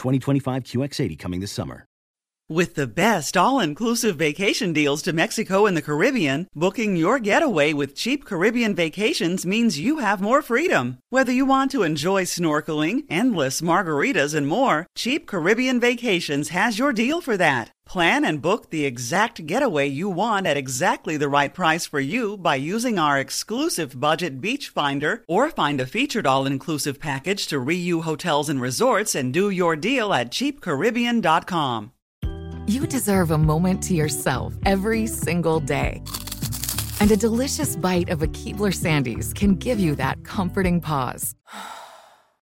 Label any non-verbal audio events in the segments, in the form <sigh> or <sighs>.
2025 QX80 coming this summer. With the best all inclusive vacation deals to Mexico and the Caribbean, booking your getaway with cheap Caribbean vacations means you have more freedom. Whether you want to enjoy snorkeling, endless margaritas, and more, Cheap Caribbean Vacations has your deal for that. Plan and book the exact getaway you want at exactly the right price for you by using our exclusive budget beach finder or find a featured all inclusive package to Riu Hotels and Resorts and do your deal at cheapcaribbean.com. You deserve a moment to yourself every single day. And a delicious bite of a Keebler Sandies can give you that comforting pause. <sighs> <sighs> <sighs>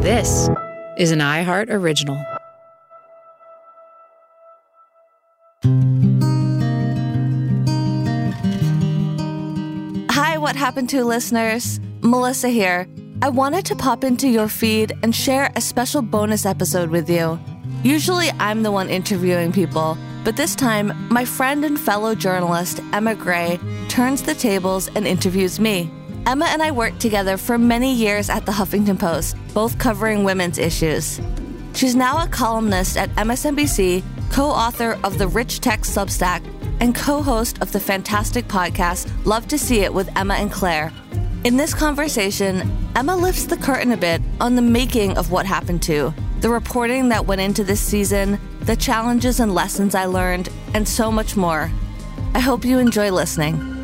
This is an iHeart Original. Hi, What Happened to listeners? Melissa here. I wanted to pop into your feed and share a special bonus episode with you. Usually, I'm the one interviewing people, but this time, my friend and fellow journalist, Emma Gray, turns the tables and interviews me. Emma and I worked together for many years at the Huffington Post, both covering women's issues. She's now a columnist at MSNBC, co author of the Rich Text Substack, and co host of the fantastic podcast Love to See It with Emma and Claire. In this conversation, Emma lifts the curtain a bit on the making of what happened to, the reporting that went into this season, the challenges and lessons I learned, and so much more. I hope you enjoy listening.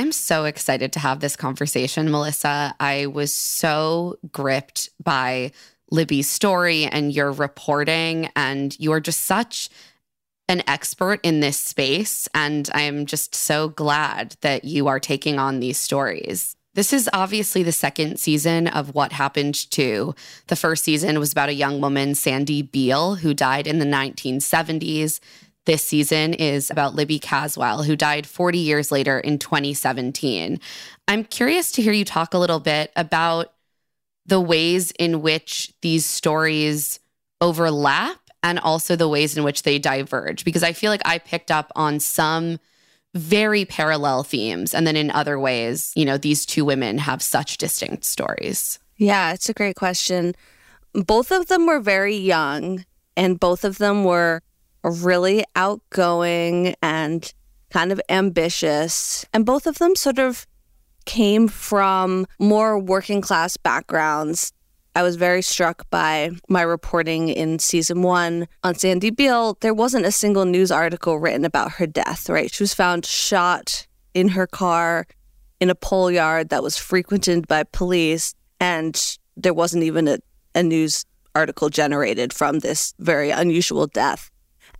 I'm so excited to have this conversation, Melissa. I was so gripped by Libby's story and your reporting, and you're just such an expert in this space. And I'm just so glad that you are taking on these stories. This is obviously the second season of What Happened to. The first season was about a young woman, Sandy Beale, who died in the 1970s this season is about Libby Caswell, who died 40 years later in 2017. I'm curious to hear you talk a little bit about the ways in which these stories overlap and also the ways in which they diverge, because I feel like I picked up on some very parallel themes. And then in other ways, you know, these two women have such distinct stories. Yeah, it's a great question. Both of them were very young, and both of them were really outgoing and kind of ambitious. And both of them sort of came from more working class backgrounds. I was very struck by my reporting in season one on Sandy Beale. There wasn't a single news article written about her death, right? She was found shot in her car in a pole yard that was frequented by police. And there wasn't even a, a news article generated from this very unusual death.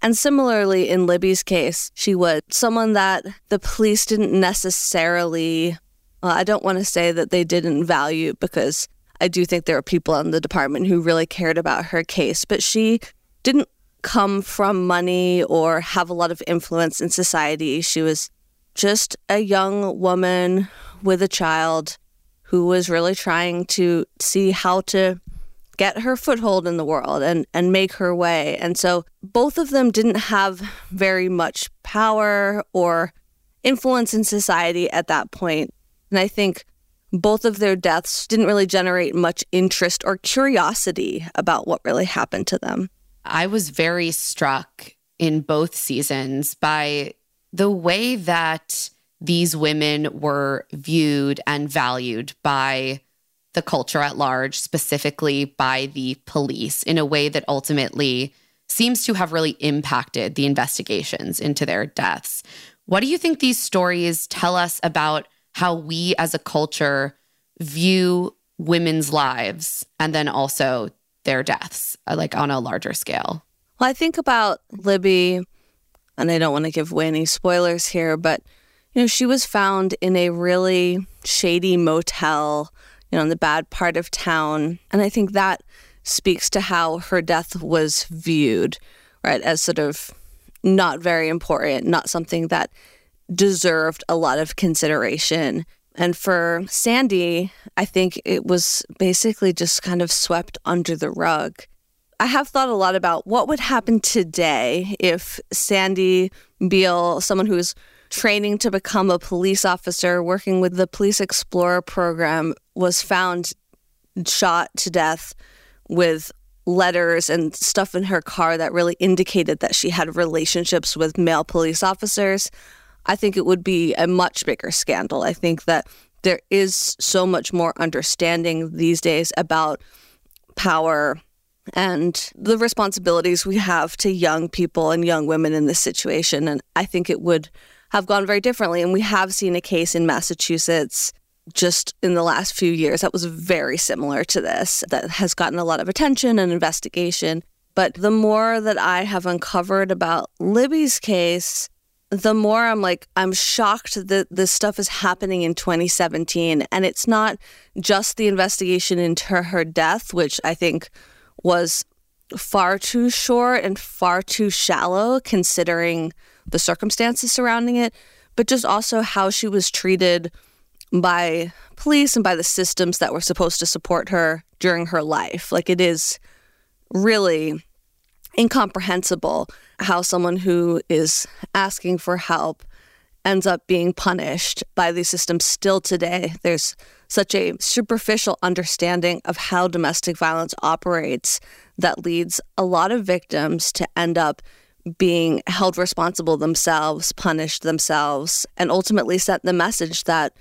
And similarly, in Libby's case, she was someone that the police didn't necessarily, well, I don't want to say that they didn't value because I do think there are people in the department who really cared about her case, but she didn't come from money or have a lot of influence in society. She was just a young woman with a child who was really trying to see how to get her foothold in the world and, and make her way. And so both of them didn't have very much power or influence in society at that point. And I think both of their deaths didn't really generate much interest or curiosity about what really happened to them. I was very struck in both seasons by the way that these women were viewed and valued by the culture at large, specifically by the police, in a way that ultimately seems to have really impacted the investigations into their deaths. What do you think these stories tell us about how we as a culture view women's lives and then also their deaths, uh, like on a larger scale? Well, I think about Libby, and I don't want to give away any spoilers here, but you know, she was found in a really shady motel, you know, in the bad part of town. And I think that speaks to how her death was viewed, right, as sort of not very important, not something that deserved a lot of consideration. And for Sandy, I think it was basically just kind of swept under the rug. I have thought a lot about what would happen today if Sandy Beale, someone who's training to become a police officer, working with the Police Explorer program, was found shot to death with letters and stuff in her car that really indicated that she had relationships with male police officers. I think it would be a much bigger scandal. I think that there is so much more understanding these days about power and the responsibilities we have to young people and young women in this situation. And I think it would have gone very differently. And we have seen a case in Massachusetts just in the last few years that was very similar to this, that has gotten a lot of attention and investigation. But the more that I have uncovered about Libby's case, the more I'm like, I'm shocked that this stuff is happening in 2017. And it's not just the investigation into her death, which I think was far too short and far too shallow considering the circumstances surrounding it, but just also how she was treated by police and by the systems that were supposed to support her during her life. Like it is really incomprehensible how someone who is asking for help ends up being punished by these systems still today. There's such a superficial understanding of how domestic violence operates that leads a lot of victims to end up being held responsible themselves, punished themselves, and ultimately sent the message that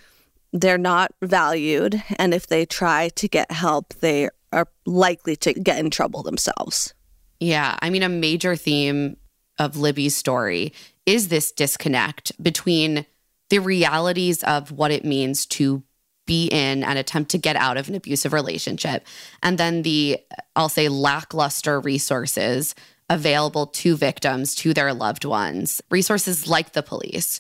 they're not valued. And if they try to get help, they are likely to get in trouble themselves. Yeah. I mean, a major theme of Libby's story is this disconnect between the realities of what it means to be in and attempt to get out of an abusive relationship, and then the, I'll say, lackluster resources available to victims, to their loved ones, resources like the police.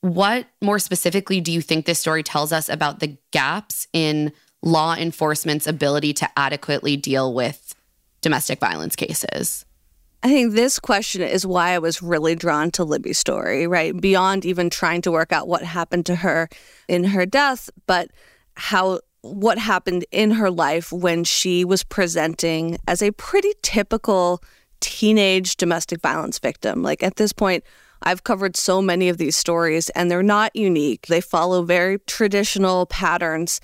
What more specifically do you think this story tells us about the gaps in law enforcement's ability to adequately deal with domestic violence cases? I think this question is why I was really drawn to Libby's story, right? Beyond even trying to work out what happened to her in her death, but how what happened in her life when she was presenting as a pretty typical teenage domestic violence victim. Like at this point, I've covered so many of these stories and they're not unique. They follow very traditional patterns.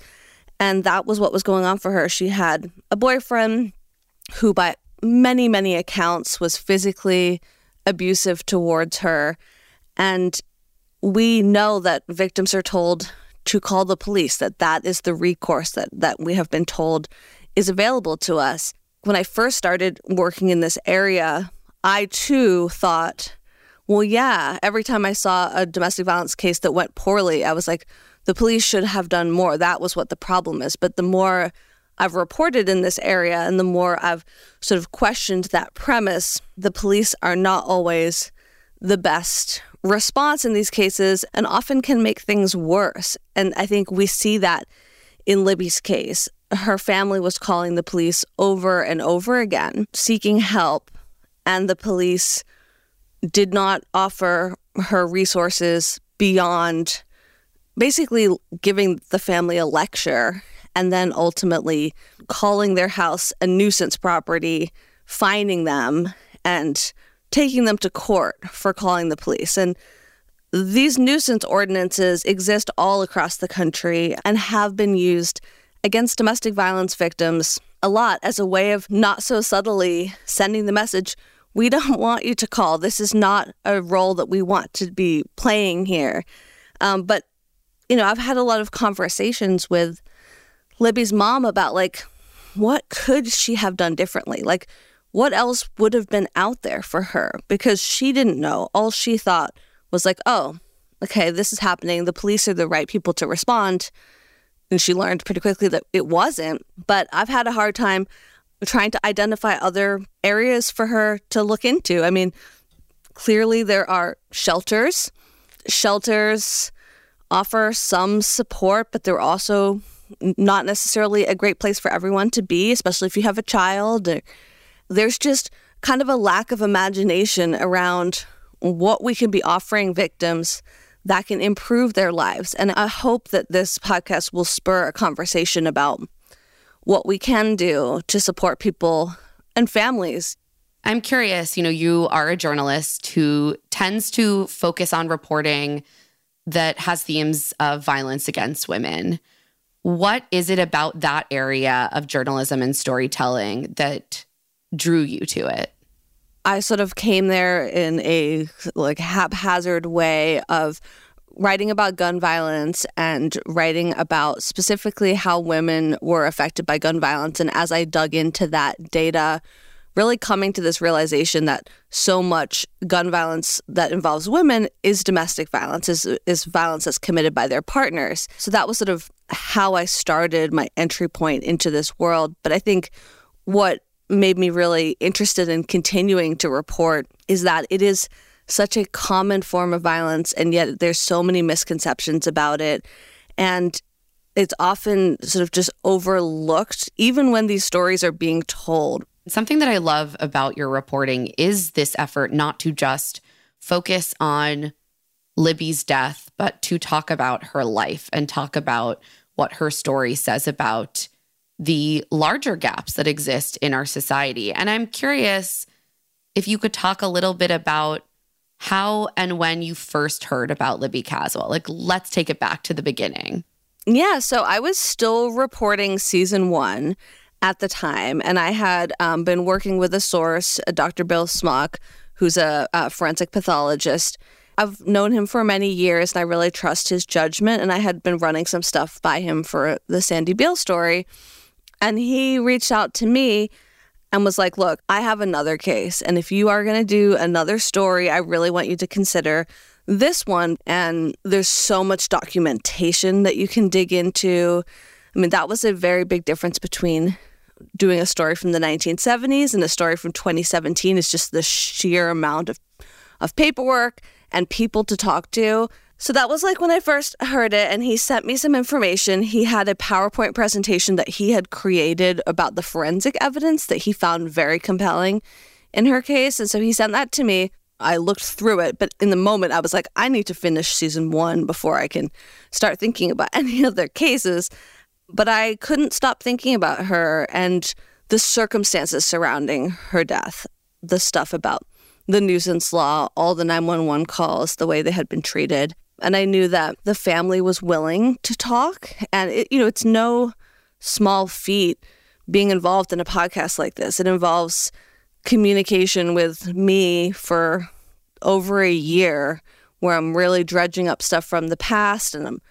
And that was what was going on for her. She had a boyfriend who, by many, many accounts, was physically abusive towards her. And we know that victims are told to call the police, that that is the recourse that, that we have been told is available to us when I first started working in this area, I too thought, well, yeah, every time I saw a domestic violence case that went poorly, I was like, the police should have done more. That was what the problem is. But the more I've reported in this area and the more I've sort of questioned that premise, the police are not always the best response in these cases and often can make things worse. And I think we see that in Libby's case. Her family was calling the police over and over again, seeking help, and the police did not offer her resources beyond basically giving the family a lecture and then ultimately calling their house a nuisance property, finding them, and taking them to court for calling the police. And these nuisance ordinances exist all across the country and have been used against domestic violence victims a lot as a way of not so subtly sending the message we <laughs> don't want you to call. This is not a role that we want to be playing here. Um, but, you know, I've had a lot of conversations with Libby's mom about like, what could she have done differently? Like, what else would have been out there for her? Because she didn't know. All she thought was like, oh, okay, this is happening. The police are the right people to respond. And she learned pretty quickly that it wasn't. But I've had a hard time trying to identify other areas for her to look into. I mean, clearly there are shelters. Shelters offer some support, but they're also not necessarily a great place for everyone to be, especially if you have a child. There's just kind of a lack of imagination around what we can be offering victims that can improve their lives. And I hope that this podcast will spur a conversation about what we can do to support people and families. I'm curious, you know, you are a journalist who tends to focus on reporting that has themes of violence against women. What is it about that area of journalism and storytelling that drew you to it? I sort of came there in a like haphazard way of writing about gun violence and writing about specifically how women were affected by gun violence. And as I dug into that data, really coming to this realization that so much gun violence that involves women is domestic violence, is, is violence that's committed by their partners. So that was sort of how I started my entry point into this world. But I think what made me really interested in continuing to report is that it is such a common form of violence, and yet there's so many misconceptions about it. And it's often sort of just overlooked, even when these stories are being told. Something that I love about your reporting is this effort not to just focus on Libby's death, but to talk about her life and talk about what her story says about the larger gaps that exist in our society. And I'm curious if you could talk a little bit about how and when you first heard about Libby Caswell. Like, let's take it back to the beginning. Yeah. So I was still reporting season one at the time, and I had um, been working with a source, Dr. Bill Smock, who's a, a forensic pathologist. I've known him for many years and I really trust his judgment. And I had been running some stuff by him for the Sandy Beale story. And he reached out to me and was like, Look, I have another case. And if you are going to do another story, I really want you to consider this one. And there's so much documentation that you can dig into. I mean, that was a very big difference between doing a story from the 1970s and a story from 2017 is just the sheer amount of, of paperwork and people to talk to. So that was like when I first heard it, and he sent me some information. He had a PowerPoint presentation that he had created about the forensic evidence that he found very compelling in her case. And so he sent that to me. I looked through it, but in the moment, I was like, I need to finish season one before I can start thinking about <laughs> any other cases. But I couldn't stop thinking about her and the circumstances surrounding her death, the stuff about the nuisance law, all the 911 calls, the way they had been treated. And I knew that the family was willing to talk. And, it, you know, it's no small feat being involved in a podcast like this. It involves communication with me for over a year where I'm really dredging up stuff from the past and I'm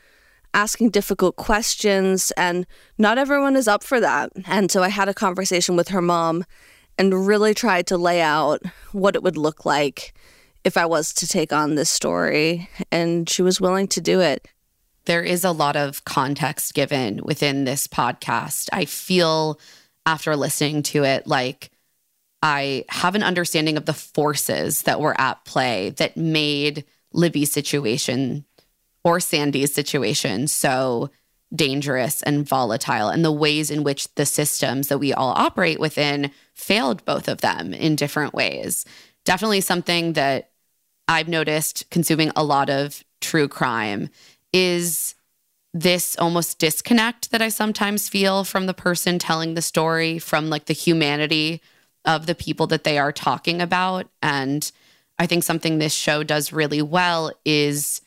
asking difficult questions. And not everyone is up for that. And so I had a conversation with her mom and really tried to lay out what it would look like if I was to take on this story, and she was willing to do it. there is a lot of context given within this podcast. I feel after listening to it like I have an understanding of the forces that were at play that made Libby's situation or Sandy's situation so dangerous and volatile, and the ways in which the systems that we all operate within failed both of them in different ways. Definitely something that I've noticed consuming a lot of true crime is this almost disconnect that I sometimes feel from the person telling the story, from like the humanity of the people that they are talking about. And I think something this show does really well is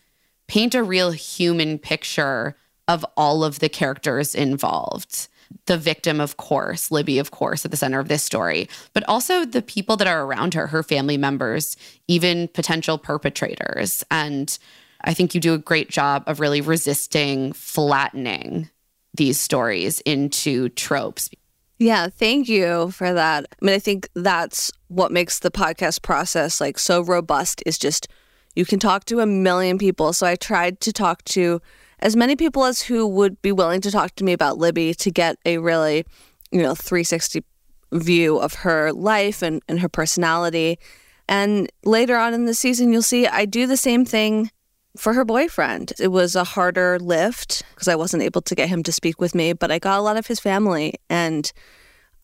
paint a real human picture of all of the characters involved. The victim, of course, Libby, of course, at the center of this story, but also the people that are around her, her family members, even potential perpetrators. And I think you do a great job of really resisting flattening these stories into tropes. Yeah, thank you for that. I mean, I think that's what makes the podcast process like so robust is just you can talk to a million people. So I tried to talk to as many people as who would be willing to talk to me about Libby to get a really, you know, 360 view of her life and, and her personality. And later on in the season, you'll see I do the same thing for her boyfriend. It was a harder lift because I wasn't able to get him to speak with me, but I got a lot of his family. And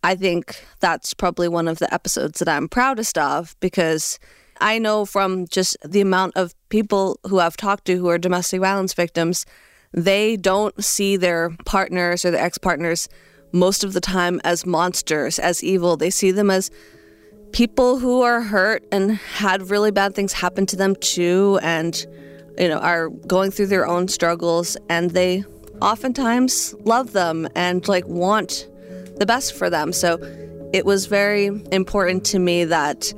I think that's probably one of the episodes that I'm proudest of because I know from just the amount of people who I've talked to who are domestic violence victims, they don't see their partners or their ex partners most of the time as monsters, as evil. They see them as people who are hurt and had really bad things happen to them too, and you know are going through their own struggles, and they oftentimes love them and like want the best for them. So it was very important to me that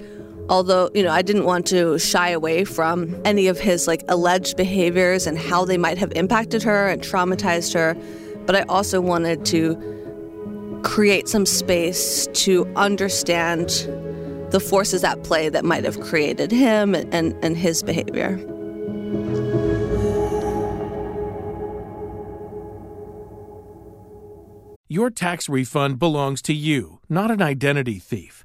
although you know i didn't want to shy away from any of his like alleged behaviors and how they might have impacted her and traumatized her but i also wanted to create some space to understand the forces at play that might have created him and, and his behavior. Your tax refund belongs to you not an identity thief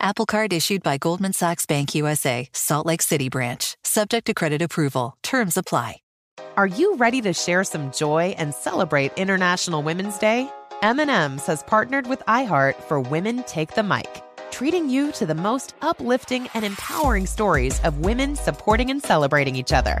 Apple Card issued by Goldman Sachs Bank USA, Salt Lake City branch. Subject to credit approval. Terms apply. Are you ready to share some joy and celebrate International Women's Day? M&M's has partnered with iHeart for Women Take the Mic, treating you to the most uplifting and empowering stories of women supporting and celebrating each other.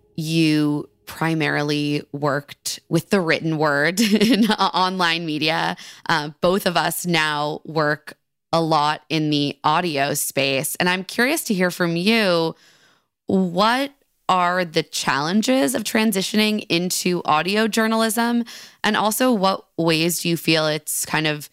you primarily worked with the written word <laughs> in online media. Uh, both of us now work a lot in the audio space. And I'm curious to hear from you what are the challenges of transitioning into audio journalism? And also, what ways do you feel it's kind of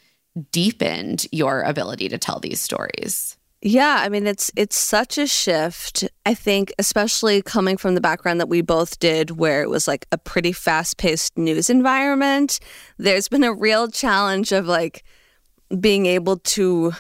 deepened your ability to tell these stories? Yeah, I mean it's it's such a shift. I think especially coming from the background that we both did where it was like a pretty fast-paced news environment, there's been a real challenge of like being able to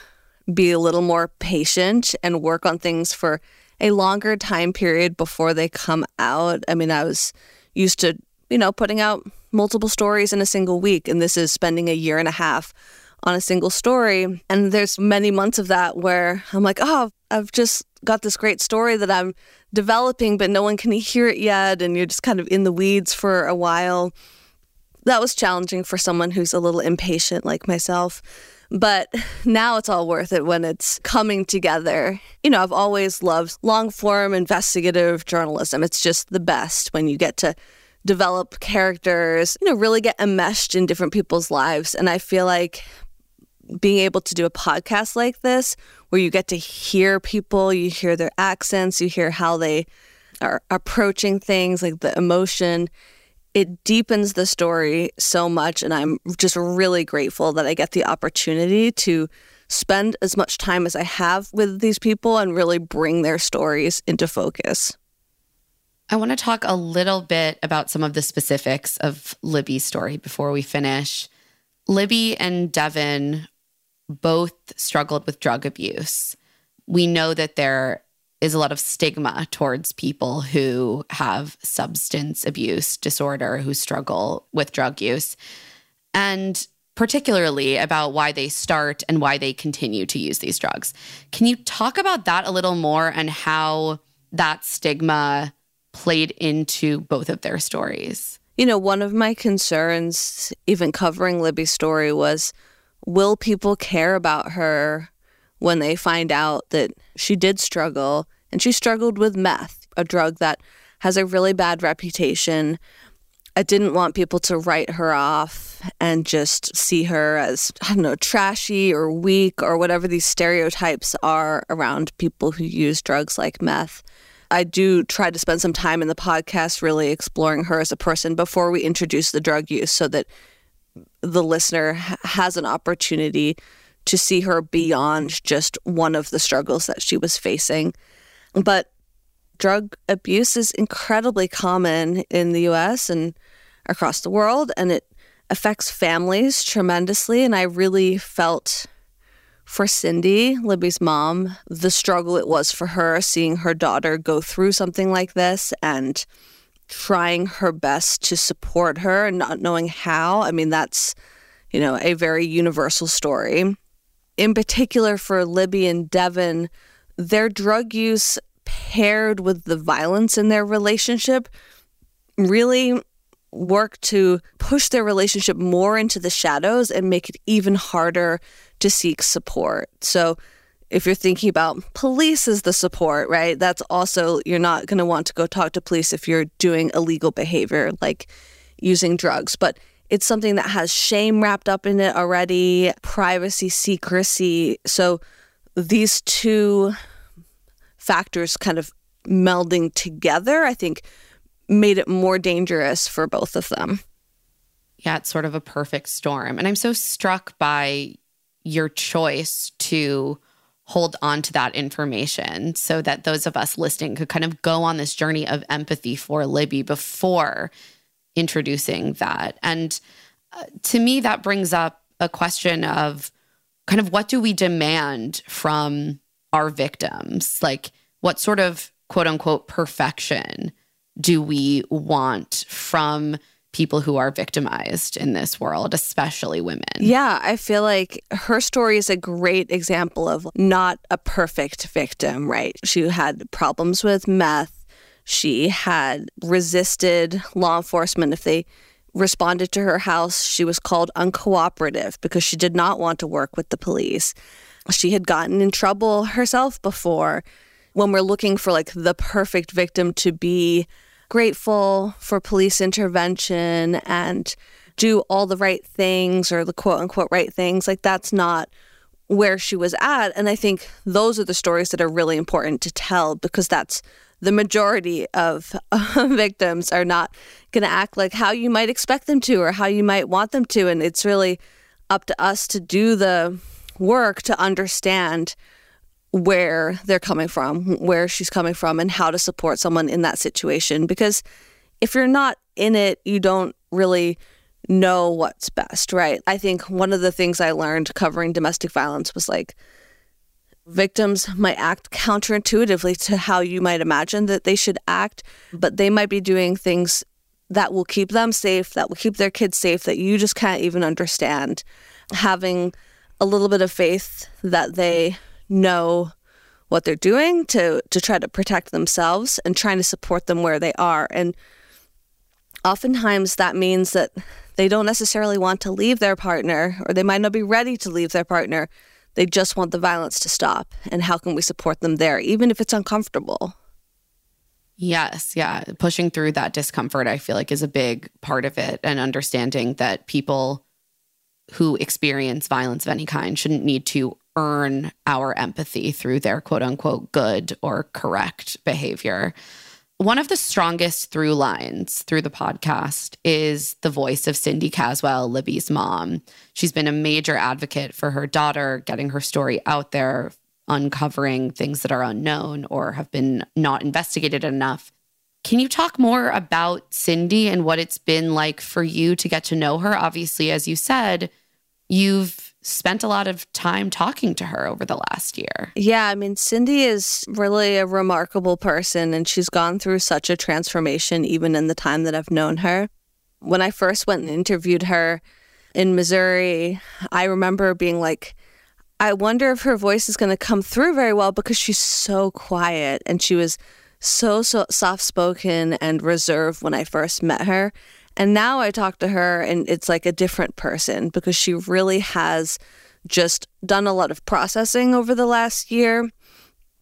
be a little more patient and work on things for a longer time period before they come out. I mean, I was used to, you know, putting out multiple stories in a single week and this is spending a year and a half on a single story. And there's many months of that where I'm like, oh, I've just got this great story that I'm developing, but no one can hear it yet. And you're just kind of in the weeds for a while. That was challenging for someone who's a little impatient like myself. But now it's all worth it when it's coming together. You know, I've always loved long form investigative journalism. It's just the best when you get to develop characters, you know, really get enmeshed in different people's lives. And I feel like being able to do a podcast like this where you get to hear people, you hear their accents, you hear how they are approaching things, like the emotion. It deepens the story so much. And I'm just really grateful that I get the opportunity to spend as much time as I have with these people and really bring their stories into focus. I want to talk a little bit about some of the specifics of Libby's story before we finish. Libby and Devin both struggled with drug abuse. We know that there is a lot of stigma towards people who have substance abuse disorder, who struggle with drug use, and particularly about why they start and why they continue to use these drugs. Can you talk about that a little more and how that stigma played into both of their stories? You know, one of my concerns, even covering Libby's story, was will people care about her when they find out that she did struggle and she struggled with meth, a drug that has a really bad reputation. I didn't want people to write her off and just see her as, I don't know, trashy or weak or whatever these stereotypes are around people who use drugs like meth. I do try to spend some time in the podcast really exploring her as a person before we introduce the drug use so that the listener has an opportunity to see her beyond just one of the struggles that she was facing. But drug abuse is incredibly common in the US and across the world, and it affects families tremendously. And I really felt for Cindy, Libby's mom, the struggle it was for her seeing her daughter go through something like this and trying her best to support her and not knowing how. I mean, that's, you know, a very universal story. In particular for Libby and Devin, their drug use paired with the violence in their relationship really work to push their relationship more into the shadows and make it even harder to seek support. So, if you're thinking about police as the support, right, that's also, you're not going to want to go talk to police if you're doing illegal behavior like using drugs. But it's something that has shame wrapped up in it already, privacy, secrecy. So, these two factors kind of melding together, I think made it more dangerous for both of them. Yeah, it's sort of a perfect storm. And I'm so struck by your choice to hold on to that information so that those of us listening could kind of go on this journey of empathy for Libby before introducing that. And uh, to me, that brings up a question of kind of what do we demand from our victims? Like, what sort of quote unquote perfection do we want from people who are victimized in this world, especially women? Yeah, I feel like her story is a great example of not a perfect victim, right? She had problems with meth. She had resisted law enforcement if they responded to her house. She was called uncooperative because she did not want to work with the police. She had gotten in trouble herself before. When we're looking for like the perfect victim to be grateful for police intervention and do all the right things or the quote unquote right things. Like that's not where she was at. And I think those are the stories that are really important to tell because that's the majority of <laughs> victims are not going to act like how you might expect them to or how you might want them to. And it's really up to us to do the work to understand where they're coming from, where she's coming from, and how to support someone in that situation. Because if you're not in it, you don't really know what's best, right? I think one of the things I learned covering domestic violence was like victims might act counterintuitively to how you might imagine that they should act, but they might be doing things that will keep them safe, that will keep their kids safe, that you just can't even understand. Having a little bit of faith that they know what they're doing to to try to protect themselves and trying to support them where they are. And oftentimes that means that they don't necessarily want to leave their partner or they might not be ready to leave their partner. They just want the violence to stop. And how can we support them there even if it's uncomfortable? Yes, yeah. Pushing through that discomfort, I feel like, is a big part of it. And understanding that people who experience violence of any kind shouldn't need to earn our empathy through their quote unquote good or correct behavior. One of the strongest through lines through the podcast is the voice of Cindy Caswell, Libby's mom. She's been a major advocate for her daughter, getting her story out there, uncovering things that are unknown or have been not investigated enough. Can you talk more about Cindy and what it's been like for you to get to know her? Obviously, as you said, you've spent a lot of time talking to her over the last year. Yeah, I mean, Cindy is really a remarkable person, and she's gone through such a transformation even in the time that I've known her. When I first went and interviewed her in Missouri, I remember being like, I wonder if her voice is going to come through very well because she's so quiet and she was so, so soft spoken and reserved when I first met her. And now I talk to her and it's like a different person because she really has just done a lot of processing over the last year,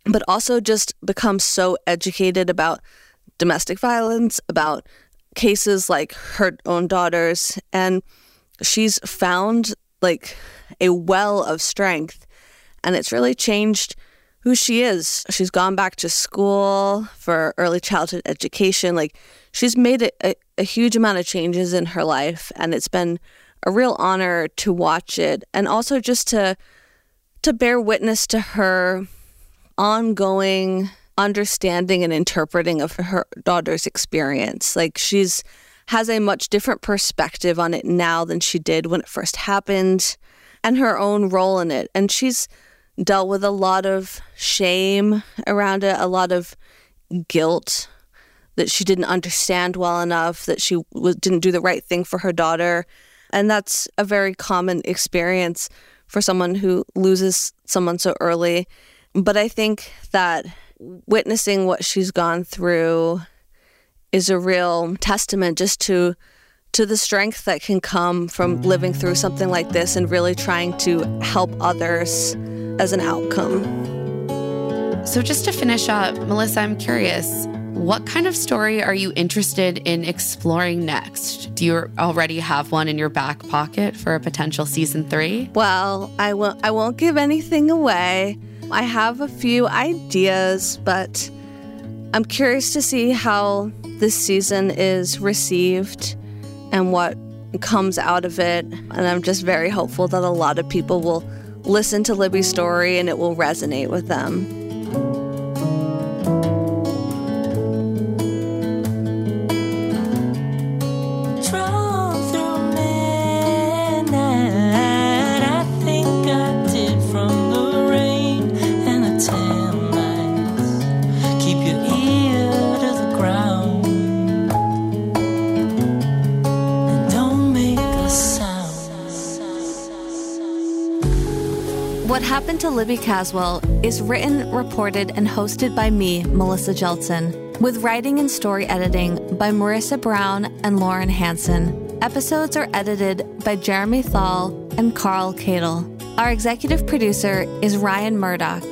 but also just become so educated about domestic violence, about cases like her own daughters. And she's found like a well of strength. And it's really changed who she is. She's gone back to school for early childhood education. Like she's made a, a, a huge amount of changes in her life, and it's been a real honor to watch it and also just to to bear witness to her ongoing understanding and interpreting of her daughter's experience. Like she's has a much different perspective on it now than she did when it first happened and her own role in it. And she's dealt with a lot of shame around it, a lot of guilt that she didn't understand well enough, that she didn't do the right thing for her daughter. And that's a very common experience for someone who loses someone so early. But I think that witnessing what she's gone through is a real testament just to to the strength that can come from living through something like this and really trying to help others as an outcome. So just to finish up, Melissa, I'm curious, what kind of story are you interested in exploring next? Do you already have one in your back pocket for a potential season 3? Well, I won't I won't give anything away. I have a few ideas, but I'm curious to see how this season is received and what comes out of it. And I'm just very hopeful that a lot of people will listen to Libby's story and it will resonate with them. What Happened to Libby Caswell is written, reported, and hosted by me, Melissa Jeltsen, with writing and story editing by Marissa Brown and Lauren Hanson. Episodes are edited by Jeremy Thal and Carl Cadle. Our executive producer is Ryan Murdoch.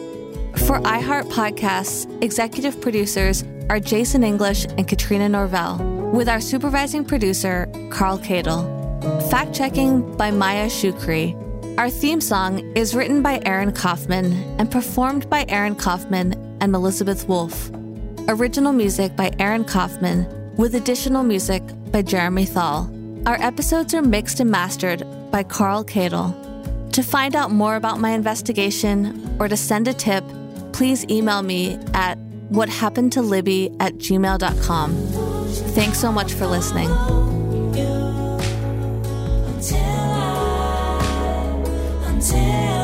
For iHeart Podcasts, executive producers are Jason English and Katrina Norvell, with our supervising producer, Carl Cadle. Fact checking by Maya Shukri. Our theme song is written by Aaron Kaufman and performed by Aaron Kaufman and Elizabeth Wolf. Original music by Aaron Kaufman, with additional music by Jeremy Thal. Our episodes are mixed and mastered by Carl Cadle. To find out more about my investigation or to send a tip, please email me at whathappenedtolibby at gmail.com. Thanks so much for listening. tell